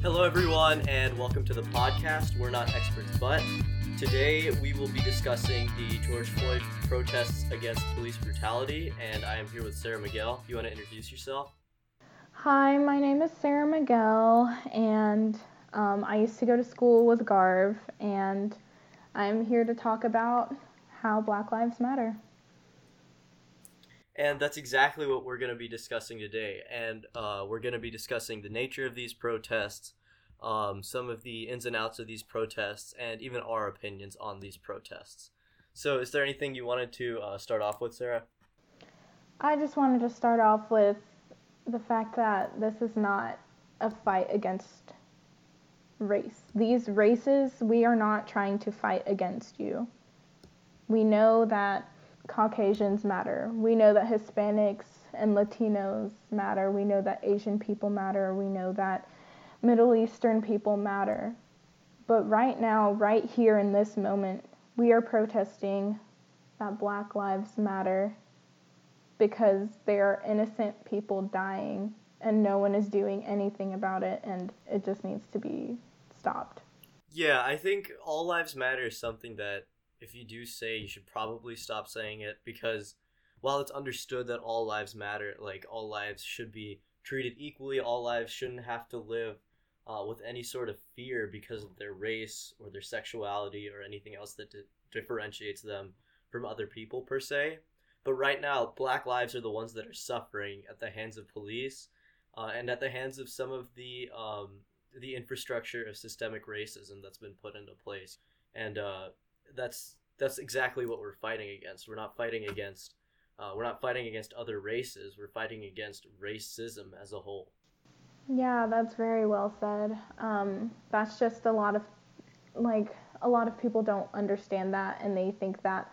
Hello, everyone, and welcome to the podcast. We're not experts, but today we will be discussing the George Floyd protests against police brutality. And I am here with Sarah Miguel. If you want to introduce yourself? Hi, my name is Sarah Miguel, and um, I used to go to school with Garv, and I'm here to talk about how Black Lives Matter. And that's exactly what we're going to be discussing today. And uh, we're going to be discussing the nature of these protests, um, some of the ins and outs of these protests, and even our opinions on these protests. So, is there anything you wanted to uh, start off with, Sarah? I just wanted to start off with the fact that this is not a fight against race. These races, we are not trying to fight against you. We know that Caucasians matter. We know that Hispanics and Latinos matter. We know that Asian people matter. We know that Middle Eastern people matter. But right now, right here in this moment, we are protesting that Black Lives Matter because there are innocent people dying and no one is doing anything about it and it just needs to be stopped. Yeah, I think all lives matter is something that if you do say, you should probably stop saying it because while it's understood that all lives matter, like all lives should be treated equally, all lives shouldn't have to live uh, with any sort of fear because of their race or their sexuality or anything else that di- differentiates them from other people per se. But right now, black lives are the ones that are suffering at the hands of police uh, and at the hands of some of the um, the infrastructure of systemic racism that's been put into place. And uh, that's that's exactly what we're fighting against. We're not fighting against uh, we're not fighting against other races. We're fighting against racism as a whole. Yeah, that's very well said. Um, that's just a lot of like a lot of people don't understand that, and they think that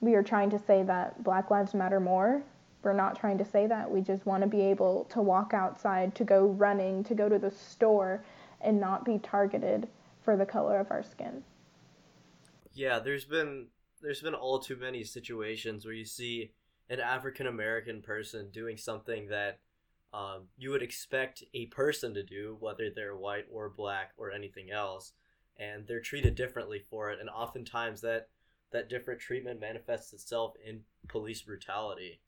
we are trying to say that Black Lives Matter more. We're not trying to say that. We just want to be able to walk outside, to go running, to go to the store, and not be targeted for the color of our skin. Yeah, there's been there's been all too many situations where you see an African American person doing something that um, you would expect a person to do, whether they're white or black or anything else, and they're treated differently for it. And oftentimes that that different treatment manifests itself in police brutality.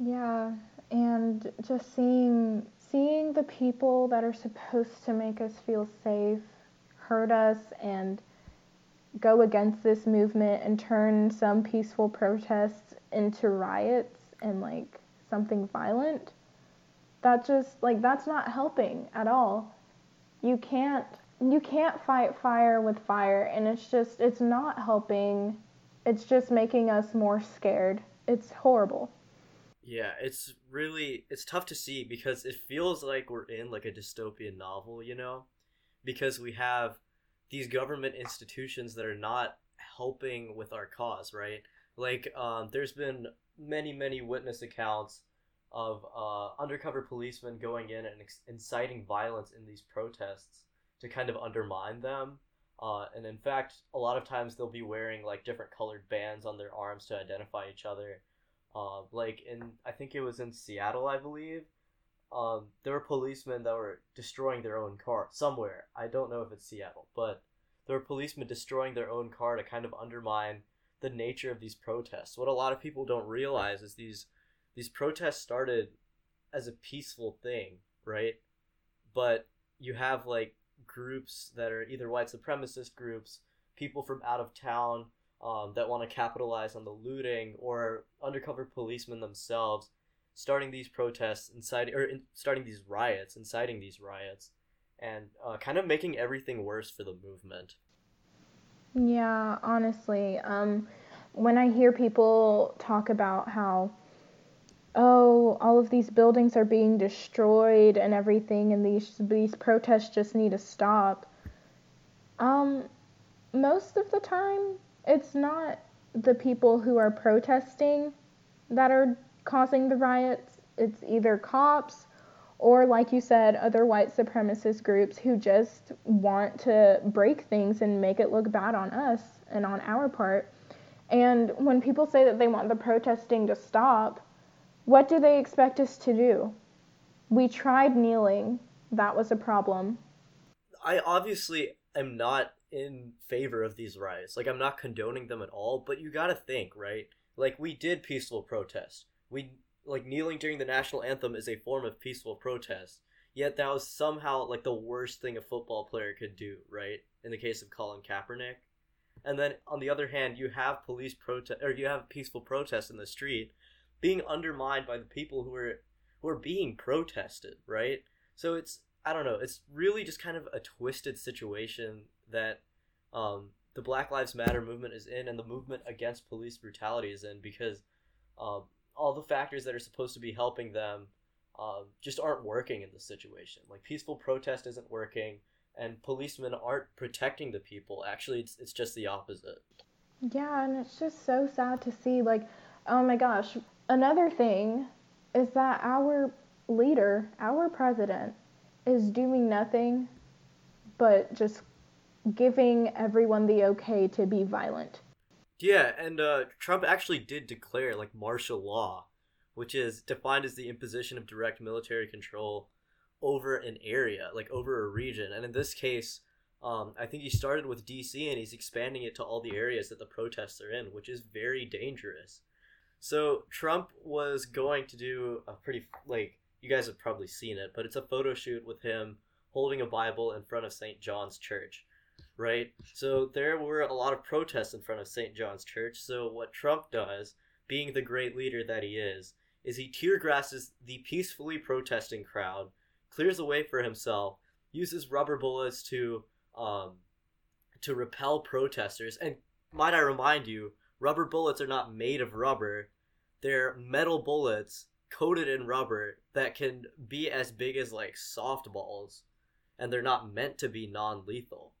Yeah, and just seeing seeing the people that are supposed to make us feel safe hurt us and go against this movement and turn some peaceful protests into riots and like something violent that just like that's not helping at all. You can't you can't fight fire with fire and it's just it's not helping. It's just making us more scared. It's horrible. Yeah it's really it's tough to see because it feels like we're in like a dystopian novel you know? Because we have these government institutions that are not helping with our cause, right? Like, um, there's been many, many witness accounts of uh, undercover policemen going in and ex- inciting violence in these protests to kind of undermine them. Uh, and in fact, a lot of times they'll be wearing like different colored bands on their arms to identify each other. Uh, like in, I think it was in Seattle, I believe. Um, there were policemen that were destroying their own car somewhere. I don't know if it's Seattle, but there were policemen destroying their own car to kind of undermine the nature of these protests. What a lot of people don't realize is these these protests started as a peaceful thing, right? But you have like groups that are either white supremacist groups, people from out of town um, that want to capitalize on the looting, or undercover policemen themselves starting these protests, inciting or in, starting these riots, inciting these riots, and uh, kind of making everything worse for the movement. Yeah, honestly, um, when I hear people talk about how, oh, all of these buildings are being destroyed and everything, and these these protests just need to stop. Um, most of the time, it's not the people who are protesting that are causing the riots. It's either cops or, like you said, other white supremacist groups who just want to break things and make it look bad on us and on our part. And when people say that they want the protesting to stop, what do they expect us to do? We tried kneeling, that was a problem. I obviously am not in favor of these riots. Like I'm not condoning them at all, but you got to think, right? Like we did peaceful protest. We like kneeling during the national anthem is a form of peaceful protest. Yet that was somehow like the worst thing a football player could do, right? In the case of Colin Kaepernick. And then on the other hand, you have police protest or you have peaceful protests in the street being undermined by the people who are who are being protested, right? So it's I don't know, it's really just kind of a twisted situation that um, the Black Lives Matter movement is in and the movement against police brutality is in because um, all the factors that are supposed to be helping them um, just aren't working in this situation. Like peaceful protest isn't working, and policemen aren't protecting the people. Actually, it's it's just the opposite. Yeah, and it's just so sad to see. Like, oh my gosh. Another thing is that our leader, our president, is doing nothing but just giving everyone the okay to be violent. Yeah, and uh, Trump actually did declare like martial law, which is defined as the imposition of direct military control over an area, like over a region. And in this case, um, I think he started with DC and he's expanding it to all the areas that the protests are in, which is very dangerous. So Trump was going to do a pretty like you guys have probably seen it, but it's a photo shoot with him holding a Bible in front of St. John's Church right? So there were a lot of protests in front of St. John's Church. So what Trump does, being the great leader that he is, is he tear grasses the peacefully protesting crowd, clears a way for himself, uses rubber bullets to um, to repel protesters. And might I remind you, rubber bullets are not made of rubber; they're metal bullets coated in rubber that can be as big as like softballs, and they're not meant to be non-lethal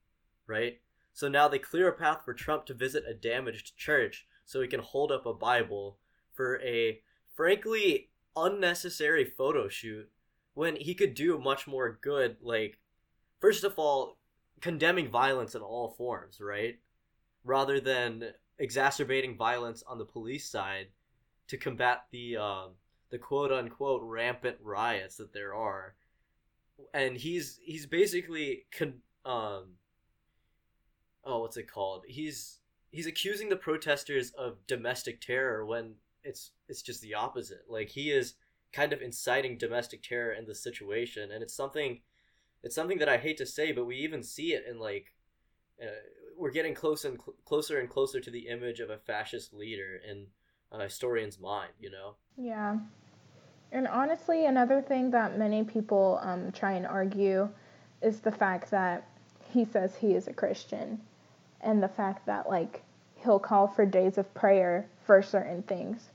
right? So now they clear a path for Trump to visit a damaged church so he can hold up a Bible for a frankly unnecessary photo shoot when he could do much more good like first of all condemning violence in all forms, right? Rather than exacerbating violence on the police side to combat the um, the quote unquote rampant riots that there are. And he's he's basically con- um, oh what's it called? He's he's accusing the protesters of domestic terror when it's it's just the opposite. Like he is kind of inciting domestic terror in the situation and it's something it's something that i hate to say but we even see it in like uh, we're getting close and cl- closer and closer to the image of a fascist leader in a historian's mind you know? Yeah. And honestly another thing that many people um, try and argue is the fact that he says he is a christian and the fact that like he'll call for days of prayer for certain things.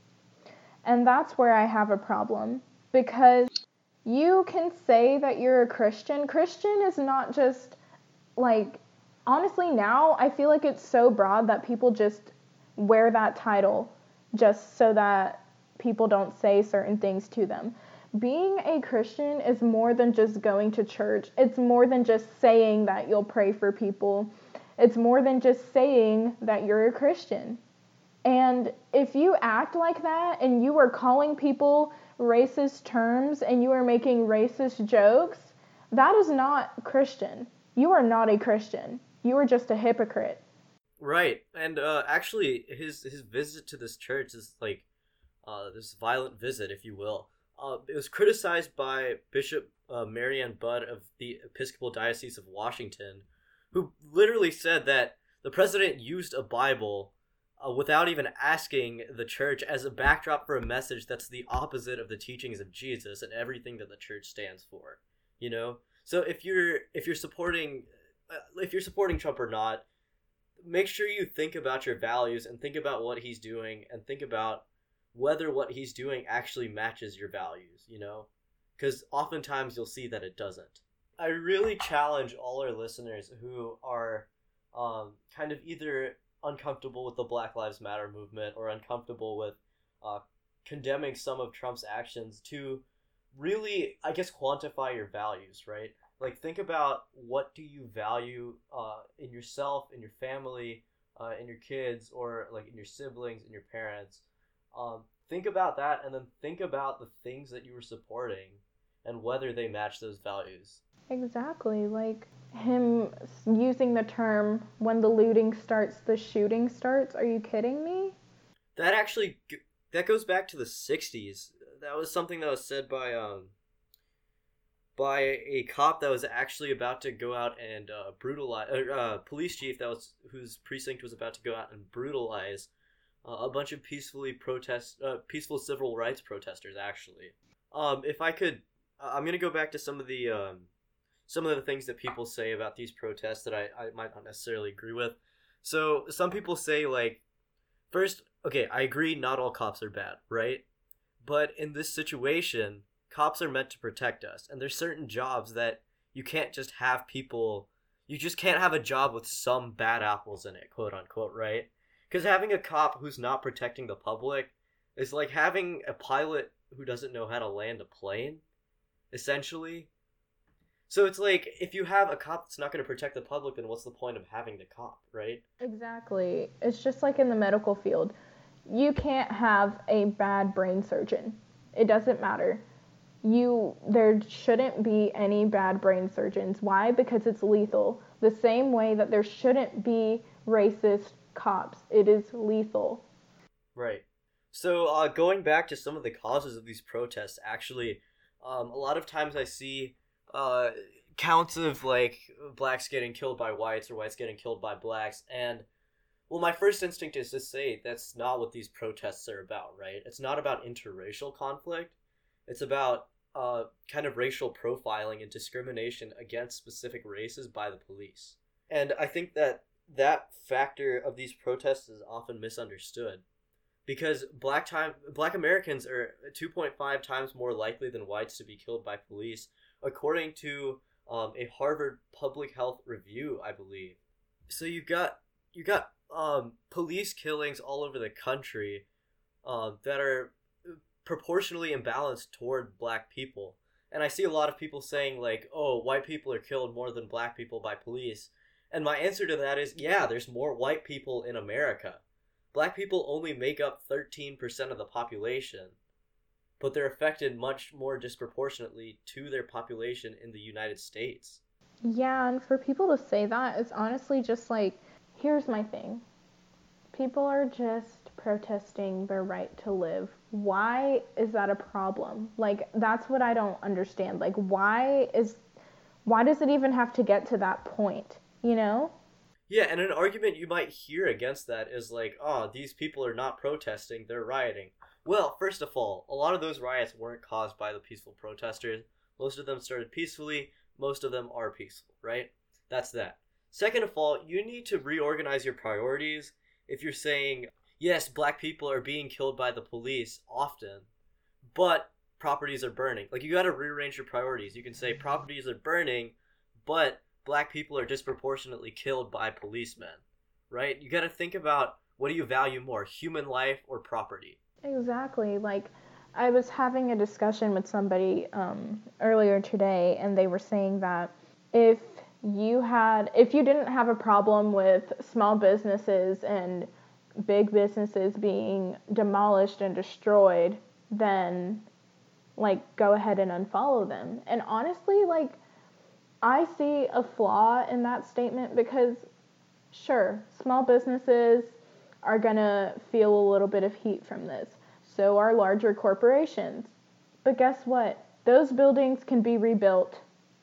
And that's where I have a problem because you can say that you're a Christian. Christian is not just like honestly now I feel like it's so broad that people just wear that title just so that people don't say certain things to them. Being a Christian is more than just going to church. It's more than just saying that you'll pray for people. It's more than just saying that you're a Christian. And if you act like that and you are calling people racist terms and you are making racist jokes, that is not Christian. You are not a Christian. You are just a hypocrite. Right. And uh, actually his his visit to this church is like uh, this violent visit, if you will. Uh, it was criticized by Bishop uh, Mariann Budde of the Episcopal Diocese of Washington, who literally said that the president used a Bible uh, without even asking the church as a backdrop for a message that's the opposite of the teachings of Jesus and everything that the church stands for. You know, so if you're if you're supporting uh, if you're supporting Trump or not, make sure you think about your values and think about what he's doing and think about whether what he's doing actually matches your values. You know, because oftentimes you'll see that it doesn't. I really challenge all our listeners who are um, kind of either uncomfortable with the Black Lives Matter movement or uncomfortable with uh, condemning some of Trump's actions to really, I guess, quantify your values, right? Like, think about what do you value uh, in yourself, in your family, uh, in your kids, or like in your siblings, in your parents. Um, think about that, and then think about the things that you were supporting and whether they match those values. Exactly. Like him using the term when the looting starts, the shooting starts. Are you kidding me? That actually that goes back to the 60s. That was something that was said by um by a cop that was actually about to go out and uh, brutalize uh, uh, police chief that was whose precinct was about to go out and brutalize uh, a bunch of peacefully protest uh, peaceful civil rights protesters actually um if i could i'm gonna go back to some of the um some of the things that people say about these protests that i, I might not necessarily agree with. So some people say like first okay i agree not all cops are bad right? But in this situation cops are meant to protect us. And there's certain jobs that you can't just have people you just can't have a job with some bad apples in it quote unquote right? Because having a cop who's not protecting the public is like having a pilot who doesn't know how to land a plane essentially so it's like if you have a cop that's not going to protect the public then what's the point of having the cop right exactly it's just like in the medical field you can't have a bad brain surgeon it doesn't matter you there shouldn't be any bad brain surgeons. Why? Because it's lethal. The same way that there shouldn't be racist cops. It is lethal. Right. So uh, going back to some of the causes of these protests, actually, um, a lot of times I see uh, counts of like blacks getting killed by whites or whites getting killed by blacks, and well, my first instinct is to say that's not what these protests are about, right? It's not about interracial conflict it's about uh, kind of racial profiling and discrimination against specific races by the police. And I think that that factor of these protests is often misunderstood because black time black Americans are 2.5 times more likely than whites to be killed by police according to um, a Harvard public health review I believe so you got you got um, police killings all over the country um, that are proportionally imbalanced toward black people. And I see a lot of people saying like, "Oh, white people are killed more than black people by police." And my answer to that is, yeah, there's more white people in America. Black people only make up 13% of the population, but they're affected much more disproportionately to their population in the United States. Yeah, and for people to say that is honestly just like, here's my thing. People are just protesting their right to live why is that a problem? Like that's what I don't understand. Like why is why does it even have to get to that point, you know? Yeah, and an argument you might hear against that is like, "Oh, these people are not protesting, they're rioting." Well, first of all, a lot of those riots weren't caused by the peaceful protesters. Most of them started peacefully, most of them are peaceful, right? That's that. Second of all, you need to reorganize your priorities. If you're saying, yes, black people are being killed by the police often, but properties are burning. Like you got to rearrange your priorities. You can say properties are burning, but black people are disproportionately killed by policemen, right? You got to think about what do you value more, human life or property? Exactly. Like I was having a discussion with somebody um, earlier today, and they were saying that if you had, if you didn't have a problem with small businesses and big businesses being demolished and destroyed, then like go ahead and unfollow them. And honestly, like I see a flaw in that statement because sure, small businesses are going to feel a little bit of heat from this. So are larger corporations. But guess what? Those buildings can be rebuilt.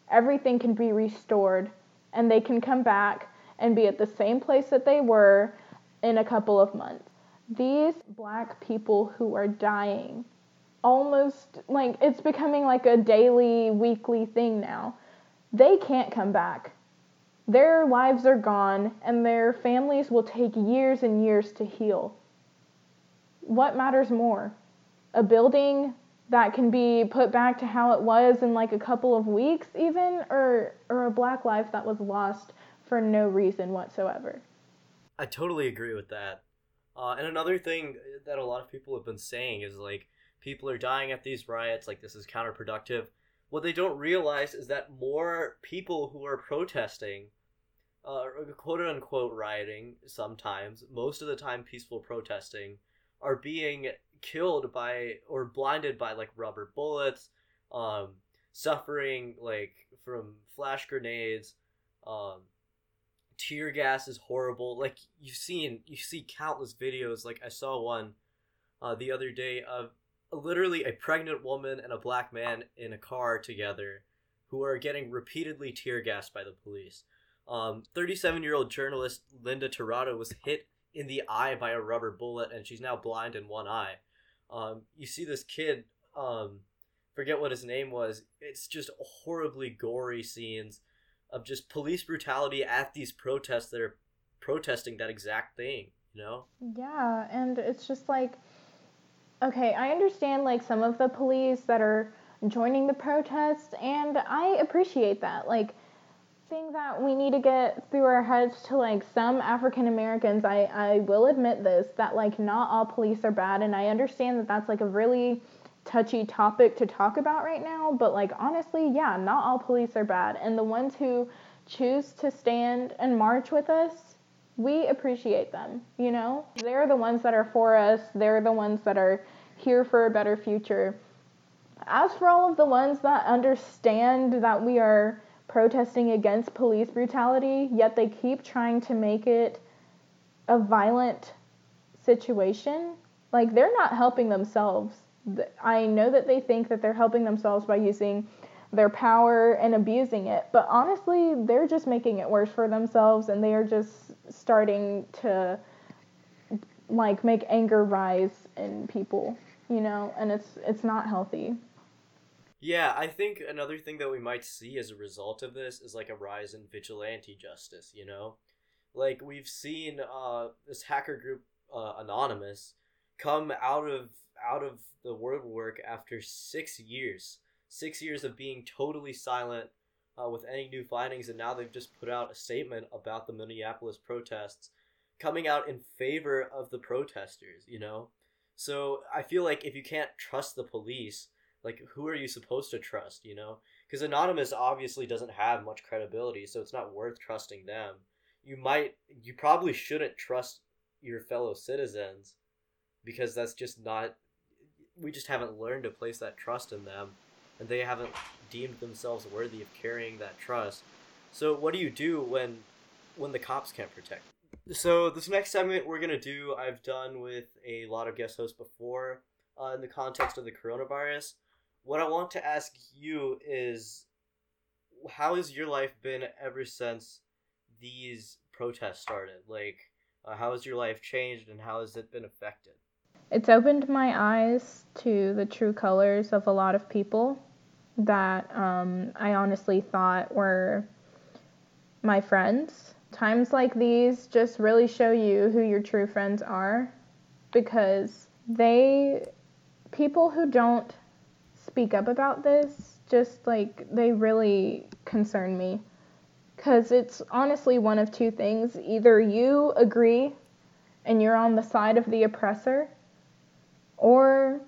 Everything can be restored and they can come back and be at the same place that they were in a couple of months. These black people who are dying almost like it's becoming like a daily, weekly thing now. They can't come back. Their lives are gone and their families will take years and years to heal. What matters more? A building that can be put back to how it was in like a couple of weeks even or or a black life that was lost for no reason whatsoever. I totally agree with that. Uh, and another thing that a lot of people have been saying is like people are dying at these riots, like this is counterproductive. What they don't realize is that more people who are protesting, uh, quote unquote rioting, sometimes, most of the time peaceful protesting, are being killed by or blinded by like rubber bullets, um, suffering like from flash grenades. Um, tear gas is horrible. Like you've seen, you see countless videos. Like I saw one uh, the other day of literally a pregnant woman and a black man in a car together who are getting repeatedly tear gassed by the police. Um, 37 year old journalist Linda Tirado was hit in the eye by a rubber bullet and she's now blind in one eye. Um, you see this kid, um, forget what his name was. It's just horribly gory scenes of just police brutality at these protests that are protesting that exact thing, you know? Yeah, and it's just like okay, I understand like some of the police that are joining the protest and I appreciate that. Like think that we need to get through our heads to like some African Americans. I I will admit this that like not all police are bad and I understand that that's like a really touchy topic to talk about right now, but like honestly, yeah, not all police are bad and the ones who choose to stand and march with us, we appreciate them, you know? They're the ones that are for us. They're the ones that are here for a better future. As for all of the ones that understand that we are protesting against police brutality, yet they keep trying to make it a violent situation, like they're not helping themselves. I know that they think that they're helping themselves by using their power and abusing it, but honestly, they're just making it worse for themselves and they are just starting to like make anger rise in people, you know, and it's it's not healthy. Yeah, I think another thing that we might see as a result of this is like a rise in vigilante justice, you know? Like we've seen uh this hacker group uh, Anonymous come out of out of the woodwork after 6 years. 6 years of being totally silent uh, with any new findings and now they've just put out a statement about the Minneapolis protests coming out in favor of the protesters, you know? So I feel like if you can't trust the police, like who are you supposed to trust you know? Because anonymous obviously doesn't have much credibility so it's not worth trusting them. You might you probably shouldn't trust your fellow citizens because that's just not we just haven't learned to place that trust in them and they haven't deemed themselves worthy of carrying that trust. So what do you do when when the cops can't protect so this next segment we're going to do i've done with a lot of guest hosts before uh, in the context of the coronavirus what I want to ask you is how has your life been ever since these protests started? Like, uh, how has your life changed and how has it been affected? It's opened my eyes to the true colors of a lot of people that um, I honestly thought were my friends. Times like these just really show you who your true friends are because they, people who don't speak up about this just like they really concern me. Because it's honestly one of two things. Either you agree and you're on the side of the oppressor or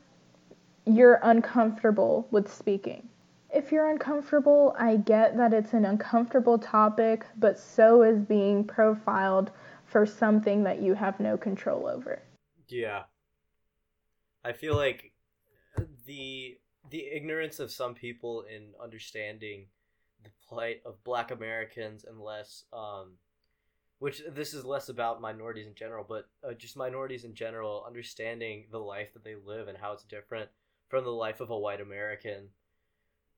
you're uncomfortable with speaking. If you're uncomfortable i get that it's an uncomfortable topic but so is being profiled for something that you have no control over. Yeah. I feel like the the ignorance of some people in understanding the plight of black Americans and less um which this is less about minorities in general, but uh, just minorities in general understanding the life that they live and how it's different from the life of a white American.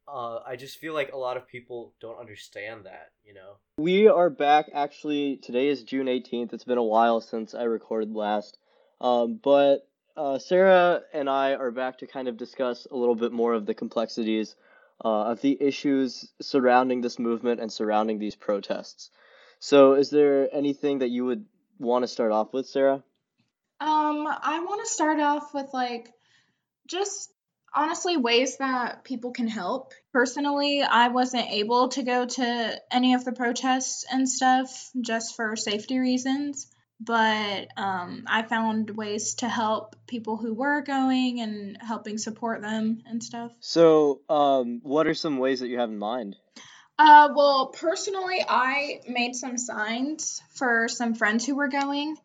Uh, I just feel like a lot of people don't understand that, you know. We are back. Actually, today is June eighteenth. It's been a while since I recorded last, um, but uh, Sarah and I are back to kind of discuss a little bit more of the complexities uh, of the issues surrounding this movement and surrounding these protests. So, is there anything that you would want to start off with, Sarah? Um, I want to start off with like just honestly ways that people can help. Personally, I wasn't able to go to any of the protests and stuff just for safety reasons but um, I found ways to help people who were going and helping support them and stuff. So, um, what are some ways that you have in mind? Uh, well, personally, I made some signs for some friends who were going,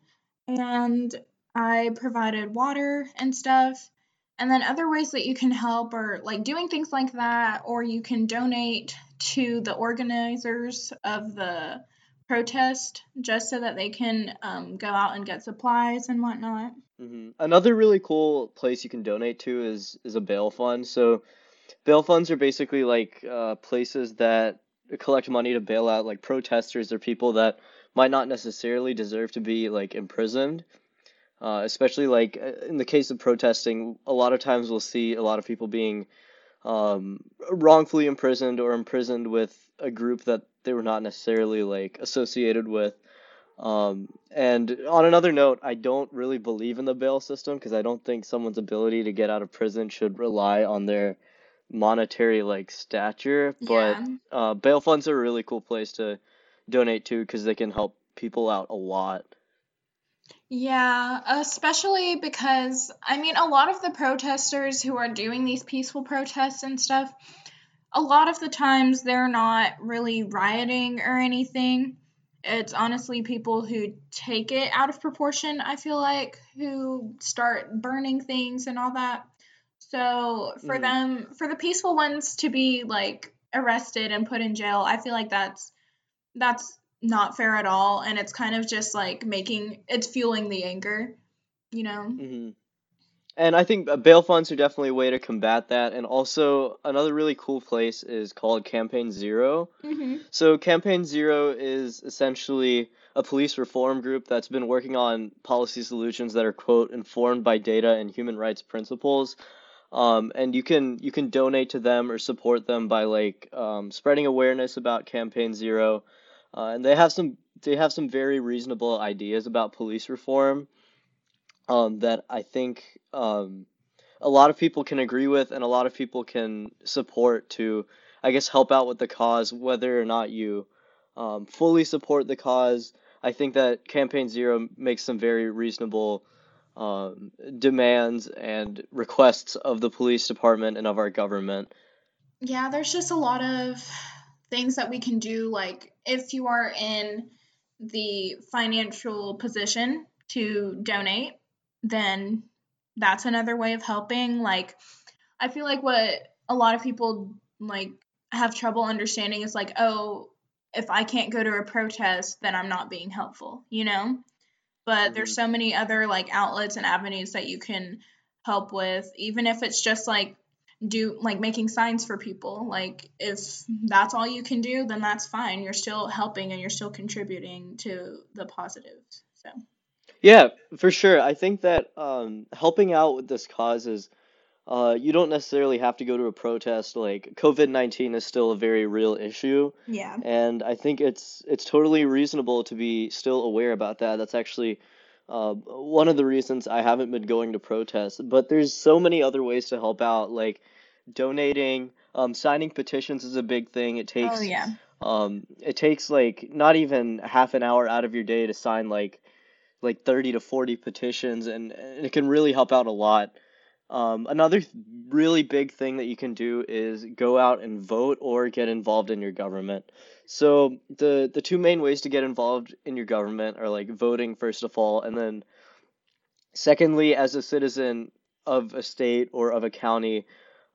and I provided water and stuff. And then other ways that you can help are like doing things like that, or you can donate to the organizers of the protest just so that they can um, go out and get supplies and whatnot. hmm Another really cool place you can donate to is is a bail fund. So bail funds are basically like uh, places that collect money to bail out like protesters or people that might not necessarily deserve to be like imprisoned. Uh, especially like uh, in the case of protesting, a lot of times we'll see a lot of people being um, wrongfully imprisoned or imprisoned with a group that they were not necessarily like associated with. Um, and on another note, I don't really believe in the bail system because I don't think someone's ability to get out of prison should rely on their monetary like stature. But Yeah. uh, bail funds are a really cool place to donate to because they can help people out a lot. Yeah, especially because I mean, a lot of the protesters who are doing these peaceful protests and stuff, a lot of the times they're not really rioting or anything. It's honestly people who take it out of proportion, I feel like, who start burning things and all that. So for hmm them, for the peaceful ones to be like arrested and put in jail, I feel like that's that's not fair at all and it's kind of just like making it's fueling the anger you know hmm And I think uh, bail funds are definitely a way to combat that. And also, another really cool place is called Campaign Zero. hmm So, Campaign Zero is essentially a police reform group that's been working on policy solutions that are, quote, informed by data and human rights principles. Um, and you can you can donate to them or support them by like um, spreading awareness about Campaign Zero. Uh, and they have some they have some very reasonable ideas about police reform um, that I think um, a lot of people can agree with and a lot of people can support to, I guess, help out with the cause, whether or not you um, fully support the cause. I think that Campaign Zero makes some very reasonable um, demands and requests of the police department and of our government. yeah there's just a lot of things that we can do like if you are in the financial position to donate then that's another way of helping. Like i feel like what a lot of people like have trouble understanding is like oh if i can't go to a protest then i'm not being helpful you know? But there's hmm so many other like outlets and avenues that you can help with even if it's just like do like making signs for people. Like if that's all you can do then that's fine. You're still helping and you're still contributing to the positives so Yeah, for sure. I think that um, helping out with this cause is uh, you don't necessarily have to go to a protest. Like COVID-19 is still a very real issue, yeah and I think it's it's totally reasonable to be still aware about that. That's actually uh, one of the reasons I haven't been going to protests. But there's so many other ways to help out, like donating, um, signing petitions is a big thing. It oh takes yeah um, it takes like not even half an hour out of your day to sign like like 30 to 40 petitions and, and it can really help out a lot. Um, another th- really big thing that you can do is go out and vote or get involved in your government. So the the two main ways to get involved in your government are like voting first of all, and then secondly, as a citizen of a state or of a county,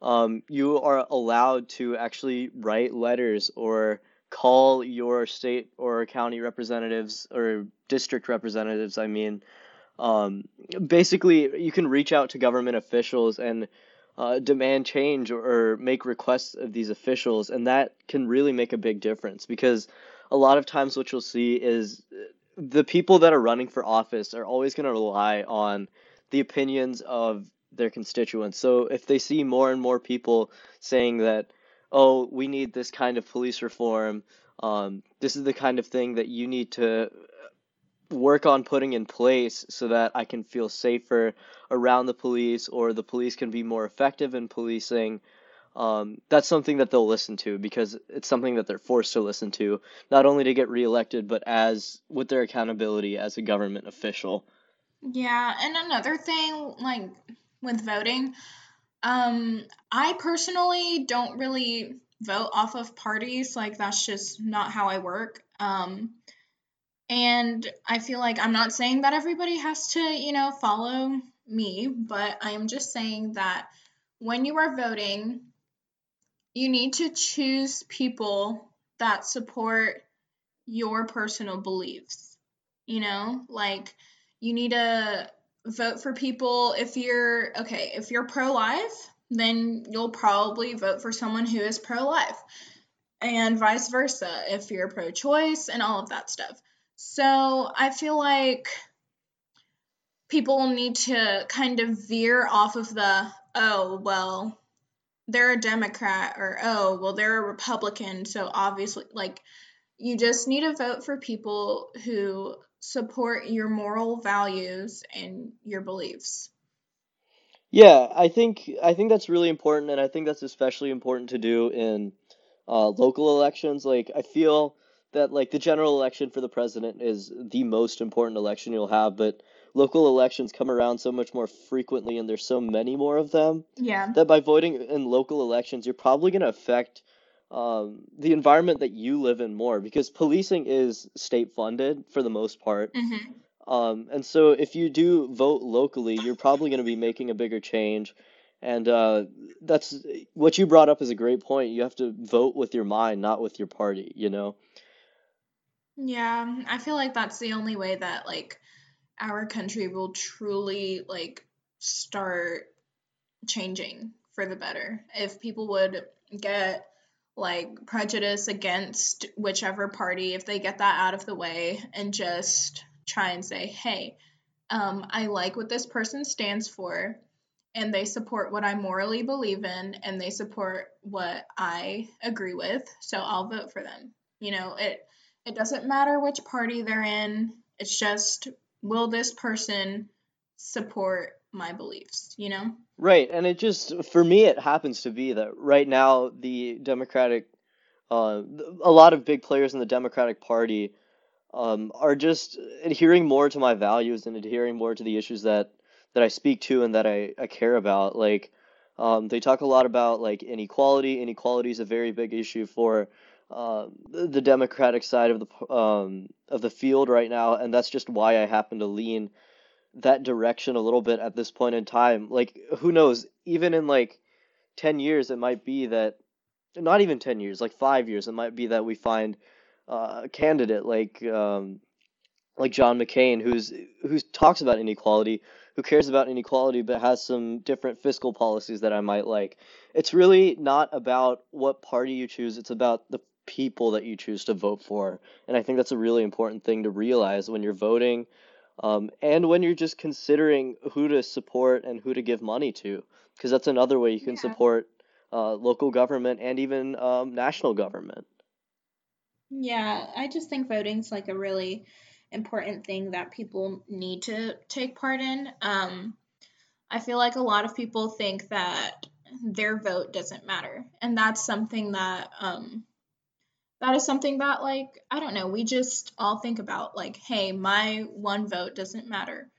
um, you are allowed to actually write letters or call your state or county representatives or district representatives, I mean. Um, basically, you can reach out to government officials and uh, demand change or, or make requests of these officials, and that can really make a big difference because a lot of times what you'll see is uh, the people that are running for office are always going to rely on the opinions of their constituents. So if they see more and more people saying that, oh, we need this kind of police reform, um, this is the kind of thing that you need to work on putting in place so that I can feel safer around the police or the police can be more effective in policing. Um, that's something that they'll listen to because it's something that they're forced to listen to, not only to get reelected, but as with their accountability as a government official. yeah and another thing like with voting um i personally don't really vote off of parties like that's just not how i work um And I feel like I'm not saying that everybody has to, you know, follow me, but I am just saying that when you are voting, you need to choose people that support your personal beliefs. You know, like you need to vote for people if you're okay, if you're pro life, then you'll probably vote for someone who is pro life, and vice versa if you're pro choice and all of that stuff. So I feel like people need to kind of veer off of the, oh, well, they're a Democrat or, oh, well, they're a Republican. So obviously, like, you just need to vote for people who support your moral values and your beliefs. Yeah, I think I think that's really important, and I think that's especially important to do in uh, local elections. Like, I feel that like the general election for the president is the most important election you'll have, but local elections come around so much more frequently, and there's so many more of them Yeah. that by voting in local elections, you're probably going to affect um, the environment that you live in more because policing is state funded for the most part. hmm Um, and so if you do vote locally, you're probably going to be making a bigger change. And uh, that's what you brought up is a great point. You have to vote with your mind, not with your party, you know? Yeah, I feel like that's the only way that like our country will truly like start changing for the better. If people would get like prejudice against whichever party, if they get that out of the way and just try and say, hey, um, I like what this person stands for, and they support what I morally believe in, and they support what I agree with, so I'll vote for them. You know, it it doesn't matter which party they're in. It's just will this person support my beliefs, you know? Right. And it just, for me, it happens to be that right now the Democratic, uh, a lot of big players in the Democratic Party um, are just adhering more to my values and adhering more to the issues that that I speak to and that I, I care about. Like, um, they talk a lot about like inequality. Inequality is a very big issue for uh, the Democratic side of the um, of the field right now, and that's just why I happen to lean that direction a little bit at this point in time. Like, who knows? Even in like 10 years, it might be that, not even 10 years, like five years, it might be that we find uh, a candidate like um, like John McCain, who's who talks about inequality, who cares about inequality, but has some different fiscal policies that I might like. It's really not about what party you choose, it's about the people that you choose to vote for. And I think that's a really important thing to realize when you're voting, um, and when you're just considering who to support and who to give money to, because that's another way you can Yeah. support uh, local government and even um, national government. Yeah, I just think voting's like a really important thing that people need to take part in. Um, I feel like a lot of people think that their vote doesn't matter, and that's something that um, that is something that like I don't know, we just all think about like, hey, my one vote doesn't matter.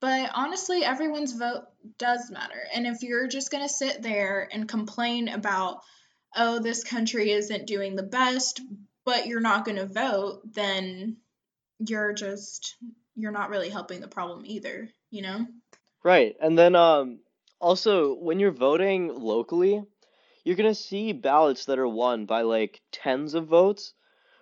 But honestly, everyone's vote does matter. And if you're just going to sit there and complain about, oh, this country isn't doing the best, but you're not going to vote, then you're just, you're not really helping the problem either, you know? Right. And then um, also, when you're voting locally, you're gonna see ballots that are won by like tens of votes,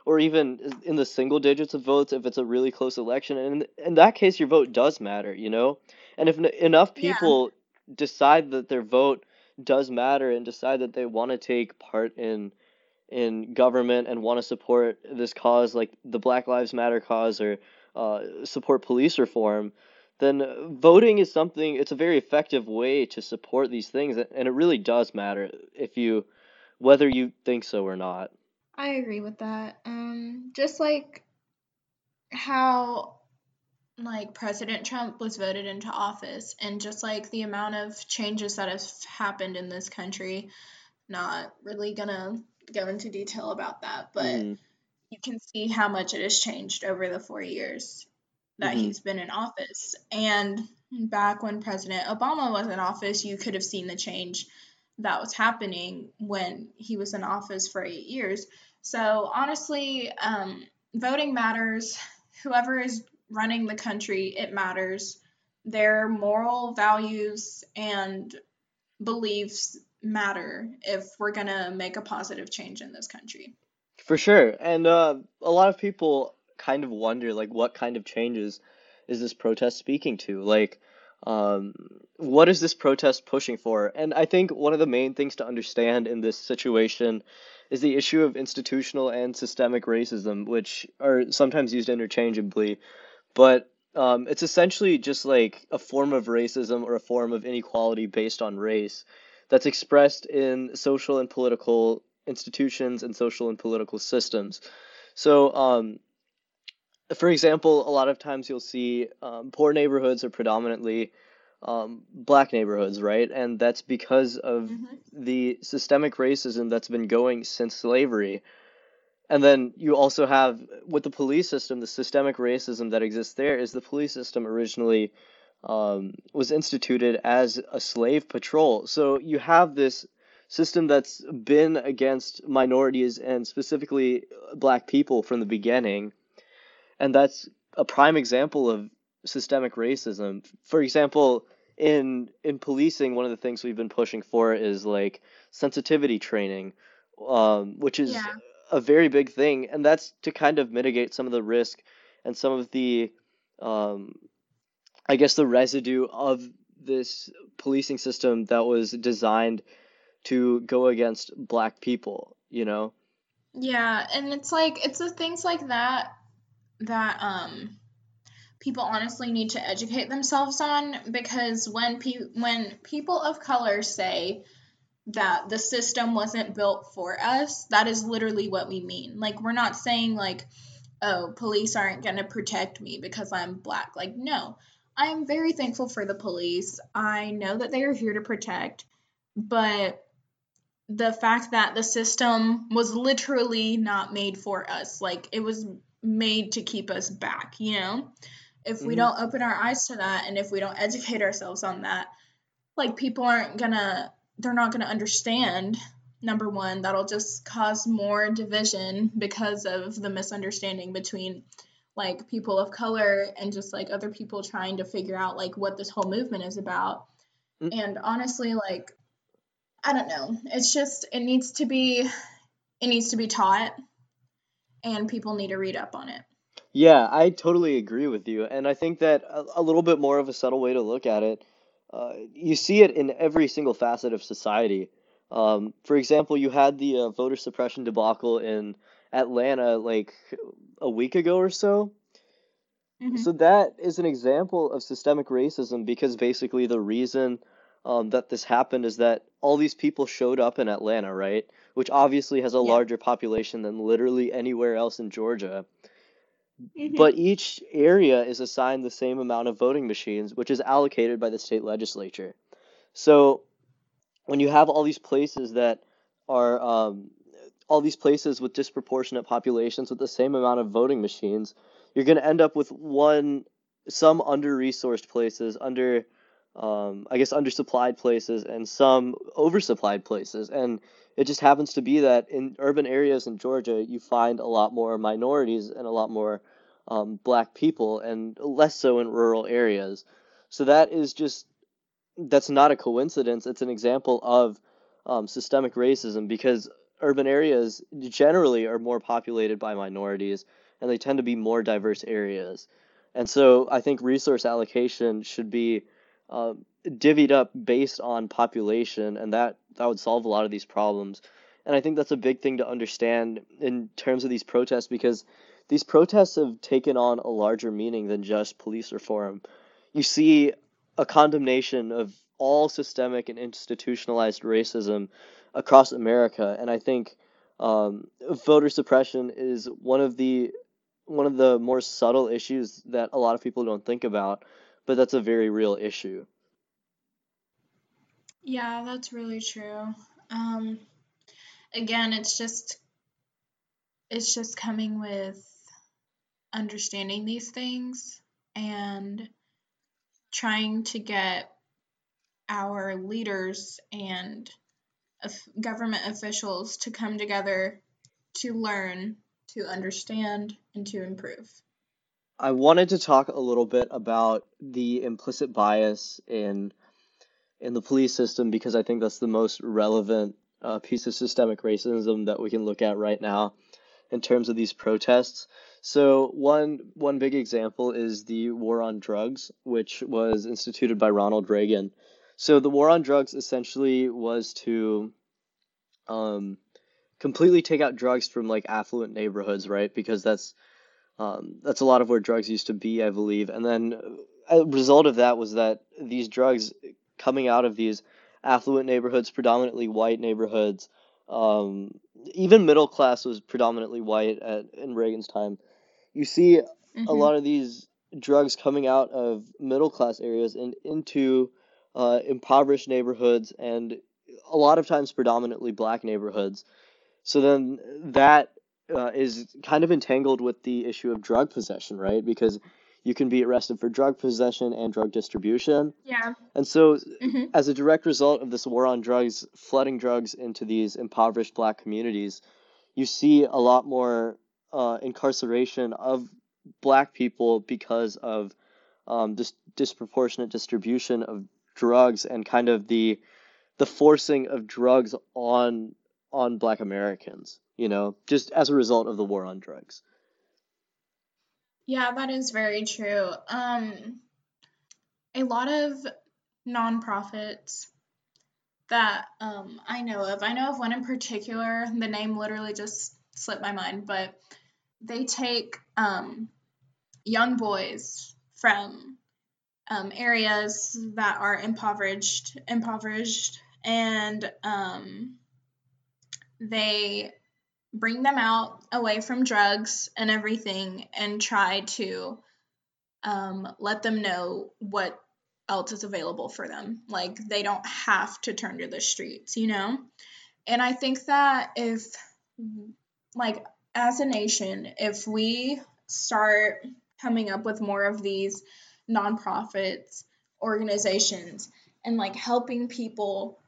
or even in the single digits of votes if it's a really close election. And in, in that case, your vote does matter, you know? And if n- enough Yeah. people decide that their vote does matter and decide that they want to take part in in government and want to support this cause, like the Black Lives Matter cause, or uh, support police reform, then voting is something, it's a very effective way to support these things, and it really does matter if you, whether you think so or not. I agree with that. Um, just like how like President Trump was voted into office and just like the amount of changes that have happened in this country, not really gonna go into detail about that, but Mm, you can see how much it has changed over the four years that hmm he's been in office. And back when President Obama was in office, you could have seen the change that was happening when he was in office for eight years. So honestly, um, voting matters. Whoever is running the country, it matters. their moral values and beliefs matter if we're going to make a positive change in this country. For sure. And uh, a lot of people kind of wonder like what kind of changes is this protest speaking to? Like um, what is this protest pushing for? And I think one of the main things to understand in this situation is the issue of institutional and systemic racism, which are sometimes used interchangeably. But um, it's essentially just like a form of racism or a form of inequality based on race that's expressed in social and political institutions and social and political systems. So, um, for example, a lot of times you'll see um, poor neighborhoods are predominantly um, black neighborhoods, right? And that's because of Mm-hmm. the systemic racism that's been going since slavery. And then you also have with the police system, the systemic racism that exists there is the police system originally um, was instituted as a slave patrol. So you have this system that's been against minorities and specifically black people from the beginning. And that's a prime example of systemic racism. For example, in in policing, one of the things we've been pushing for is like sensitivity training, um, which is Yeah. a very big thing, and that's to kind of mitigate some of the risk and some of the, um, I guess, the residue of this policing system that was designed to go against black people, you know? Yeah, and it's like it's the things like that that um people honestly need to educate themselves on because when pe- when people of color say that the system wasn't built for us, that is literally what we mean. Like we're not saying like oh, police aren't going to protect me because I'm black. Like no. I am very thankful for the police. I know that they are here to protect, but the fact that the system was literally not made for us. Like it was made to keep us back, you know? If we Mhm. don't open our eyes to that and if we don't educate ourselves on that, like people aren't gonna they're not gonna understand. Number one, that'll just cause more division because of the misunderstanding between like people of color and just like other people trying to figure out like what this whole movement is about. Mm. And honestly, like I don't know. It's just it needs to be it needs to be taught and people need to read up on it. Yeah, I totally agree with you. And I think that a, a little bit more of a subtle way to look at it, uh, you see it in every single facet of society. Um, for example, you had the uh, voter suppression debacle in Atlanta like a week ago or so. Mhm. So that is an example of systemic racism because basically the reason um, that this happened is that all these people showed up in Atlanta, right? Which obviously has a Yeah. larger population than literally anywhere else in Georgia. Mhm. But each area is assigned the same amount of voting machines, which is allocated by the state legislature. So when you have all these places that are um, all these places with disproportionate populations with the same amount of voting machines, you're going to end up with one some under-resourced places, under um, I guess undersupplied places, and some oversupplied places. And it just happens to be that in urban areas in Georgia, you find a lot more minorities and a lot more um, black people, and less so in rural areas. So that is just that's not a coincidence. It's an example of um, systemic racism because urban areas generally are more populated by minorities and they tend to be more diverse areas. And so I think resource allocation should be um, divvied up based on population, and that, that would solve a lot of these problems. And I think that's a big thing to understand in terms of these protests because these protests have taken on a larger meaning than just police reform. You see a condemnation of all systemic and institutionalized racism across America, and I think um, voter suppression is one of the one of the more subtle issues that a lot of people don't think about, but that's a very real issue. Yeah, that's really true. Um, again, it's just it's just coming with understanding these things and trying to get our leaders and government officials to come together to learn, to understand, and to improve. I wanted to talk a little bit about the implicit bias in in the police system because I think that's the most relevant uh, piece of systemic racism that we can look at right now in terms of these protests. So one one big example is the war on drugs, which was instituted by Ronald Reagan. So the war on drugs essentially was to um, completely take out drugs from like affluent neighborhoods, right? Because that's um, that's a lot of where drugs used to be, I believe. And then a result of that was that these drugs coming out of these affluent neighborhoods, predominantly white neighborhoods, um, even middle class was predominantly white at in Reagan's time. You see mm-hmm. a lot of these drugs coming out of middle class areas and into uh, impoverished neighborhoods and a lot of times predominantly black neighborhoods. So then that uh, is kind of entangled with the issue of drug possession, right? Because you can be arrested for drug possession and drug distribution. Yeah. And so, mm-hmm. as a direct result of this war on drugs, flooding drugs into these impoverished black communities, you see a lot more uh, incarceration of black people because of um, this disproportionate distribution of drugs and kind of the the forcing of drugs on on black Americans, you know, just as a result of the war on drugs. Yeah, that is very true. Um, a lot of nonprofits that um, I know of, I know of one in particular, the name literally just slipped my mind, but they take um, young boys from um, areas that are impoverished, impoverished, and um, they bring them out away from drugs and everything and try to um, let them know what else is available for them. Like they don't have to turn to the streets, you know? And I think that if, like, as a nation, if we start coming up with more of these nonprofits, organizations, and like helping people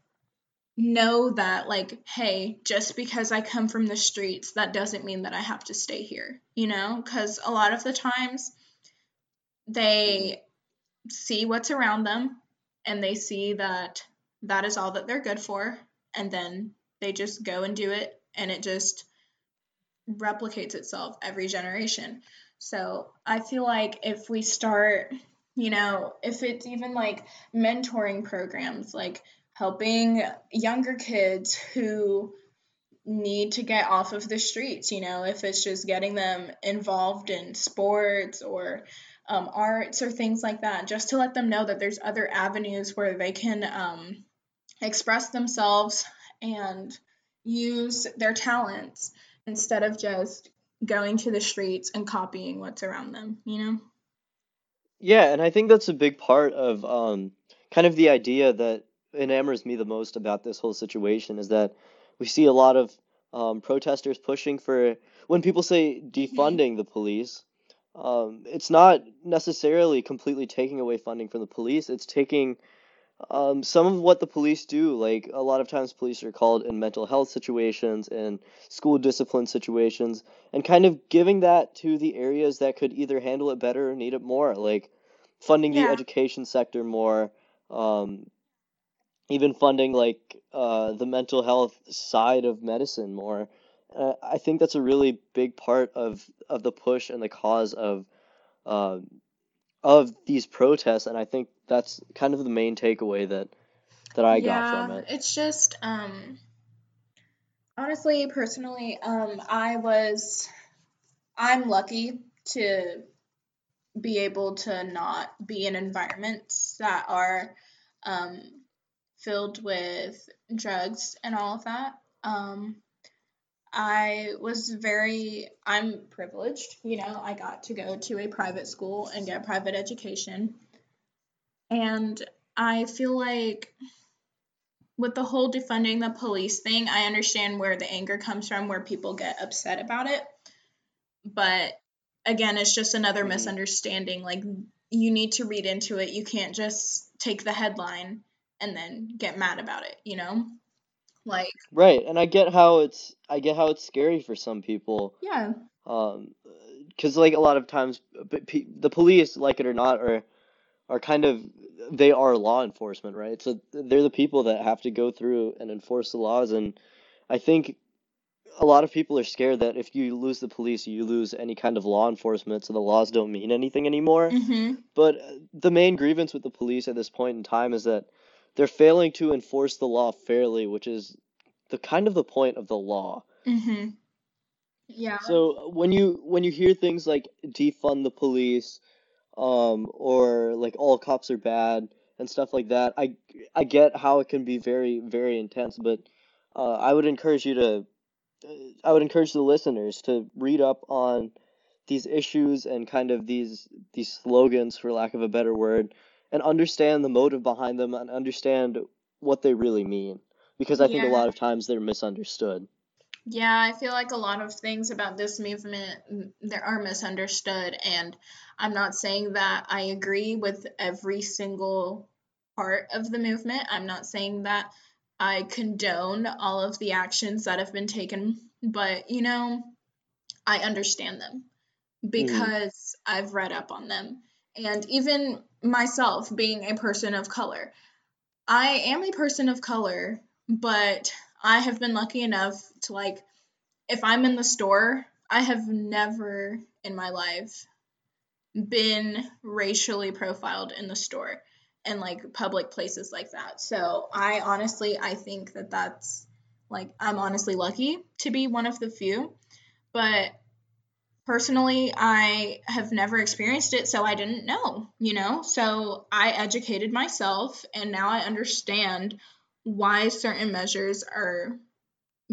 know that like hey just because i come from the streets that doesn't mean that i have to stay here you know? Because a lot of the times they see what's around them and they see that that is all that they're good for and then they just go and do it and it just replicates itself every generation. So i feel like if we start you know if it's even like mentoring programs like helping younger kids who need to get off of the streets, you know, if it's just getting them involved in sports or um, arts or things like that, just to let them know that there's other avenues where they can um, express themselves and use their talents instead of just going to the streets and copying what's around them, you know? Yeah, and I think that's a big part of um, kind of the idea that enamors me the most about this whole situation is that we see a lot of um, protesters pushing for when people say defunding the police. Um, it's not necessarily completely taking away funding from the police. It's taking um, some of what the police do. Like a lot of times, police are called in mental health situations and school discipline situations, and kind of giving that to the areas that could either handle it better or need it more. Like funding the education sector more, um, even funding like uh, the mental health side of medicine more. Uh, I think that's a really big part of of the push and the cause of uh, of these protests, and I think that's kind of the main takeaway that that I got from it. It's just um honestly, personally, um I was I'm lucky to be able to not be in environments that are um filled with drugs and all of that. Um, I was very, I'm privileged, you know, I got to go to a private school and get private education. And I feel like with the whole defunding the police thing, I understand where the anger comes from, where people get upset about it. But again, it's just another mm-hmm. misunderstanding. Like, you need to read into it. You can't just take the headline and then get mad about it, you know? Like Right, and I get how it's I get how it's scary for some people. Yeah. Um because like a lot of times the police, like it or not, are are kind of they are law enforcement, right? So they're the people that have to go through and enforce the laws, and I think a lot of people are scared that if you lose the police, you lose any kind of law enforcement, so the laws don't mean anything anymore. Mm-hmm. But the main grievance with the police at this point in time is that they're failing to enforce the law fairly, which is the kind of the point of the law. Mm-hmm. Yeah. So when you when you hear things like defund the police, um, or like all cops are bad and stuff like that, I I get how it can be very very intense, but uh, I would encourage you to I would encourage the listeners to read up on these issues and kind of these these slogans for lack of a better word and understand the motive behind them and understand what they really mean because I think a lot of times they're misunderstood. Yeah, I feel like a lot of things about this movement mm, there are misunderstood and I'm not saying that I agree with every single part of the movement. I'm not saying that I condone all of the actions that have been taken, but you know, I understand them because I've read up on them. And even myself being a person of color, I am a person of color, but I have been lucky enough to like if I'm in the store, I have never in my life been racially profiled in the store and like public places like that. So, I honestly I think that that's like I'm honestly lucky to be one of the few, but personally I have never experienced it so I didn't know, you know? So, I educated myself and now I understand why certain measures are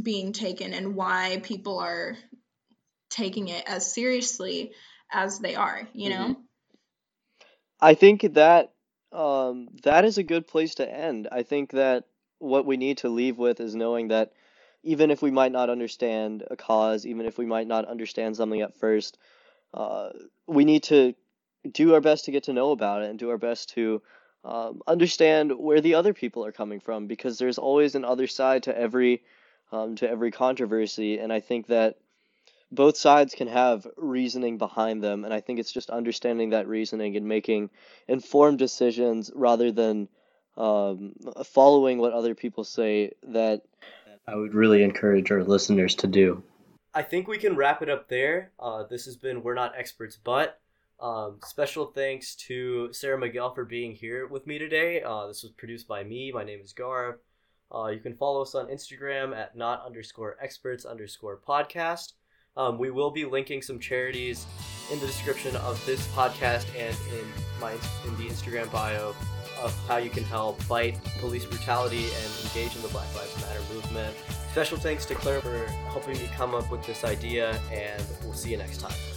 being taken and why people are taking it as seriously as they are, you know? I think that um, that is a good place to end. I think that what we need to leave with is knowing that even if we might not understand a cause, even if we might not understand something at first, uh, we need to do our best to get to know about it and do our best to um, understand where the other people are coming from because there's always an other side to every um, to every controversy, and I think that both sides can have reasoning behind them, and I think it's just understanding that reasoning and making informed decisions rather than um, following what other people say that I would really encourage our listeners to do. I think we can wrap it up there. Uh, this has been We're Not Experts, but um, special thanks to Sarah Miguel for being here with me today. Uh, this was produced by me. My name is Garv. Uh, you can follow us on Instagram at not underscore experts underscore podcast. Um, we will be linking some charities in the description of this podcast and in my in the Instagram bio of how you can help fight police brutality and engage in the Black Lives Matter movement. Special thanks to Claire for helping me come up with this idea, and we'll see you next time.